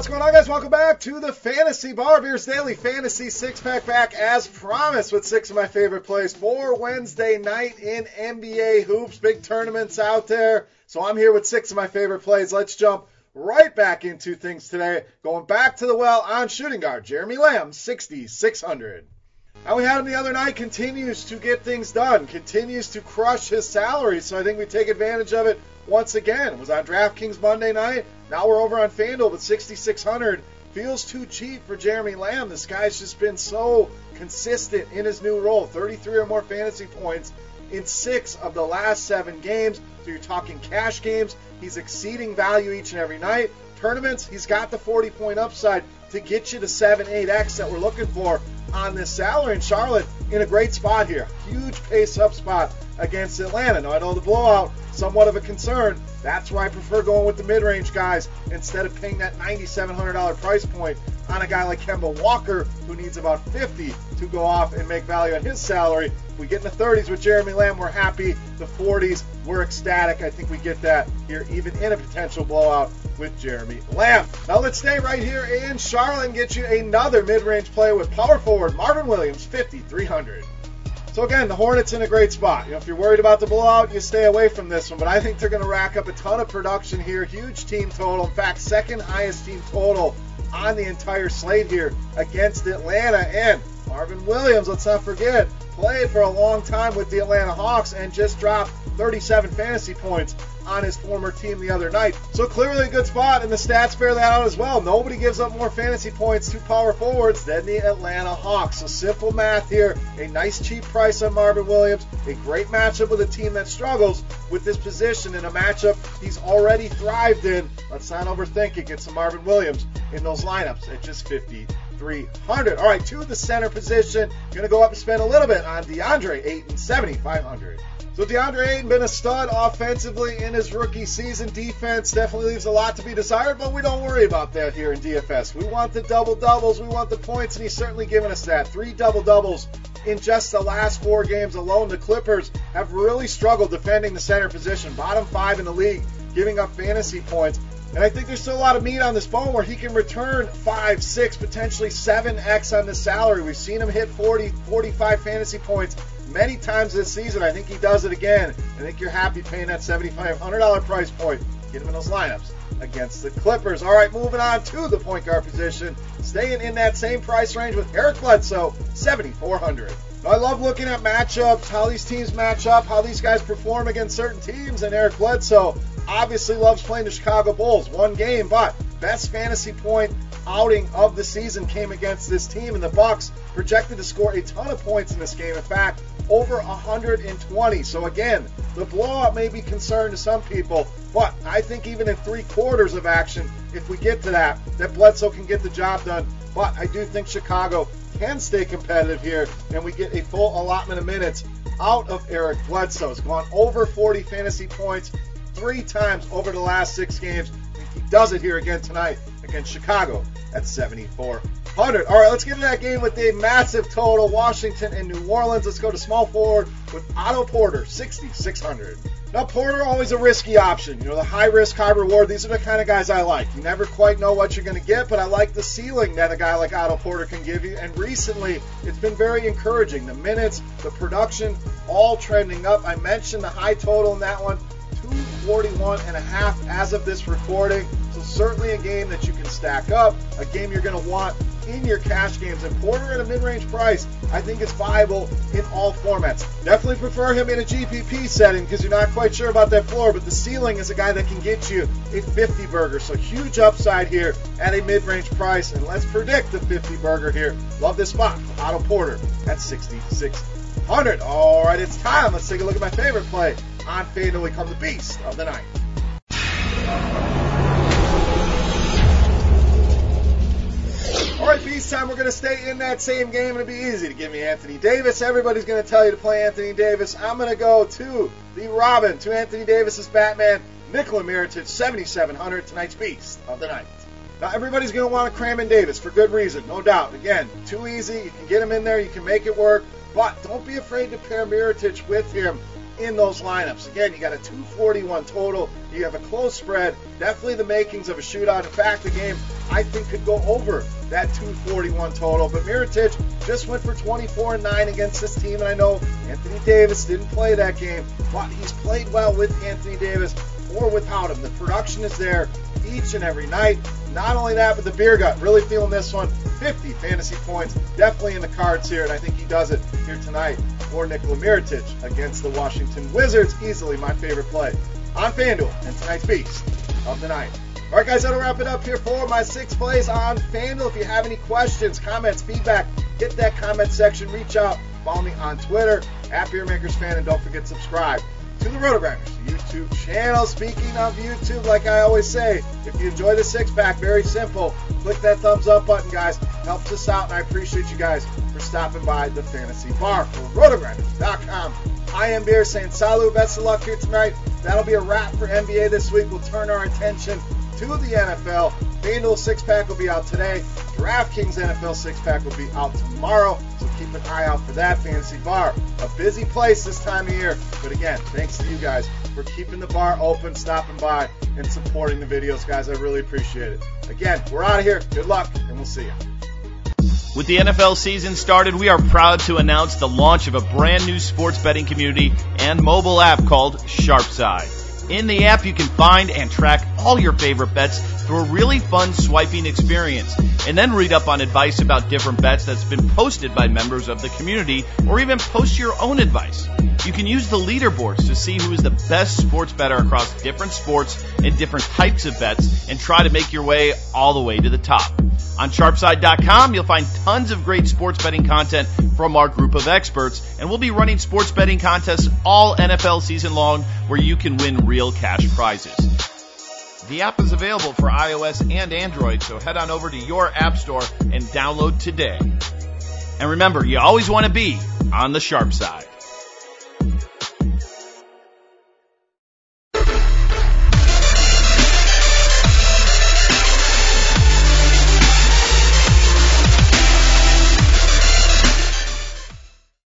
What's going on, guys? Welcome back to the Fantasy Bar Beers Daily Fantasy Six Pack back as promised with six of my favorite plays for Wednesday night in NBA hoops. Big tournaments out there. So I'm here with six of my favorite plays. Let's jump right back into things today. Going back to the well on shooting guard, Jeremy Lamb, 6,600. How we had him the other night continues to get things done, continues to crush his salary. So I think we take advantage of it once again. Was on DraftKings Monday night. Now we're over on FanDuel, but 6,600 feels too cheap for Jeremy Lamb. This guy's just been so consistent in his new role 33 or more fantasy points in six of the last seven games. So you're talking cash games. He's exceeding value each and every night. Tournaments, he's got the 40 point upside to get you to 7, 8x that we're looking for on this salary. And Charlotte in a great spot here. Huge pace up spot against Atlanta. Now, I know the blowout, somewhat of a concern. That's why I prefer going with the mid range guys instead of paying that $9,700 price point on a guy like Kemba Walker who needs about 50 to go off and make value on his salary. If we get in the 30s with Jeremy Lamb, we're happy. The 40s, we're ecstatic. I think we get that here, even in a potential blowout with Jeremy Lamb. Now let's stay right here in Charlotte and gets you another mid-range play with power forward Marvin Williams, 5,300. So again, the Hornets in a great spot. You know, if you're worried about the blowout, you stay away from this one. But I think they're going to rack up a ton of production here. Huge team total. In fact, second highest team total on the entire slate here against Atlanta. And Marvin Williams, let's not forget, played for a long time with the Atlanta Hawks and just dropped 37 fantasy points on his former team the other night. So clearly a good spot, and the stats bear that out as well. Nobody gives up more fantasy points to power forwards than the Atlanta Hawks. So simple math here. A nice cheap price on Marvin Williams. A great matchup with a team that struggles with this position in a matchup he's already thrived in. Let's not overthink it. Get some Marvin Williams in those lineups at just 50. 300. All right, to the center position. Going to go up and spend a little bit on DeAndre Ayton, 7,500. So DeAndre Ayton been a stud offensively in his rookie season. Defense definitely leaves a lot to be desired, but we don't worry about that here in DFS. We want the double doubles, we want the points, and he's certainly given us that. Three double doubles in just the last four games alone. The Clippers have really struggled defending the center position, bottom five in the league, giving up fantasy points. And I think there's still a lot of meat on this bone where he can return five, six, potentially seven X on the salary. We've seen him hit 40, 45 fantasy points many times this season. I think he does it again. I think you're happy paying that $7,500 price point. Get him in those lineups against the Clippers. All right, moving on to the point guard position. Staying in that same price range with Eric Bledsoe, 7,400. I love looking at matchups, how these teams match up, how these guys perform against certain teams, and Eric Bledsoe obviously loves playing the Chicago Bulls. One game, but best fantasy point outing of the season came against this team, and the Bucks projected to score a ton of points in this game. In fact, over 120. So again, the blowout may be concerned to some people, but I think even in three quarters of action, if we get to that, that Bledsoe can get the job done. But I do think Chicago can stay competitive here, and we get a full allotment of minutes out of Eric Bledsoe. He's gone over 40 fantasy points three times over the last six games. He does it here again tonight against Chicago at 7,400. All right, let's get to that game with a massive total. Washington and New Orleans. Let's go to small forward with Otto Porter, 6,600. Now, Porter always a risky option. You know, the high risk, high reward. These are the kind of guys I like. You never quite know what you're going to get, but I like the ceiling that a guy like Otto Porter can give you. And recently, it's been very encouraging. The minutes, the production, all trending up. I mentioned the high total in that one. 241 and a half as of this recording. So certainly a game that you can stack up, a game you're going to want in your cash games. And Porter at a mid-range price, I think is viable in all formats. Definitely prefer him in a GPP setting because you're not quite sure about that floor, but the ceiling is a guy that can get you a 50 burger. So huge upside here at a mid-range price. And let's predict the 50 burger here. Love this spot. Otto Porter at 6600. All right, it's time. Let's take a look at my favorite play on FanDuel. We come the beast of the night. All right, Beast time. We're going to stay in that same game. It'll be easy to give me Anthony Davis. Everybody's going to tell you to play Anthony Davis. I'm going to go to the Robin, to Anthony Davis's Batman, Nikola Mirotic, 7,700, tonight's Beast of the night. Now, everybody's going to want to cram in Davis for good reason, no doubt. Again, too easy. You can get him in there. You can make it work. But don't be afraid to pair Mirotic with him in those lineups. Again, you got a 241 total. You have a close spread. Definitely the makings of a shootout. In fact, the game I think could go over that 241 total. But Mirotic just went for 24 and 9 against this team, and I know Anthony Davis didn't play that game, but he's played well with Anthony Davis or without him. The production is there each and every night. Not only that, but the beer gut. Really feeling this one. 50 fantasy points. Definitely in the cards here, and I think he does it here tonight for Nikola Mirotic against the Washington Wizards. Easily my favorite play on FanDuel and tonight's feast of the night. All right, guys, that'll wrap it up here for my six plays on FanDuel. If you have any questions, comments, feedback, hit that comment section. Reach out. Follow me on Twitter at BeerMakersFan, and don't forget to subscribe to the RotoGrinders YouTube channel. Speaking of YouTube, like I always say, if you enjoy the six pack, very simple. Click that thumbs up button, guys. Helps us out, and I appreciate you guys for stopping by the Fantasy Bar for RotoGrinders.com. I am Beer saying salut, best of luck here tonight. That'll be a wrap for NBA this week. We'll turn our attention to the NFL. FanDuel six pack will be out today. DraftKings NFL six pack will be out tomorrow. So keep an eye out for that fantasy bar. A busy place this time of year. But again, thanks to you guys for keeping the bar open, stopping by, and supporting the videos, guys. I really appreciate it. Again, we're out of here. Good luck, and we'll see you. With the NFL season started, we are proud to announce the launch of a brand new sports betting community and mobile app called Sharpside. In the app, you can find and track all your favorite bets through a really fun swiping experience, and then read up on advice about different bets that's been posted by members of the community, or even post your own advice. You can use the leaderboards to see who is the best sports better across different sports and different types of bets, and try to make your way all the way to the top. On sharpside.com, you'll find tons of great sports betting content from our group of experts, and we'll be running sports betting contests all NFL season long where you can win real cash prizes. The app is available for iOS and Android, so head on over to your app store and download today. And remember, you always want to be on the sharp side.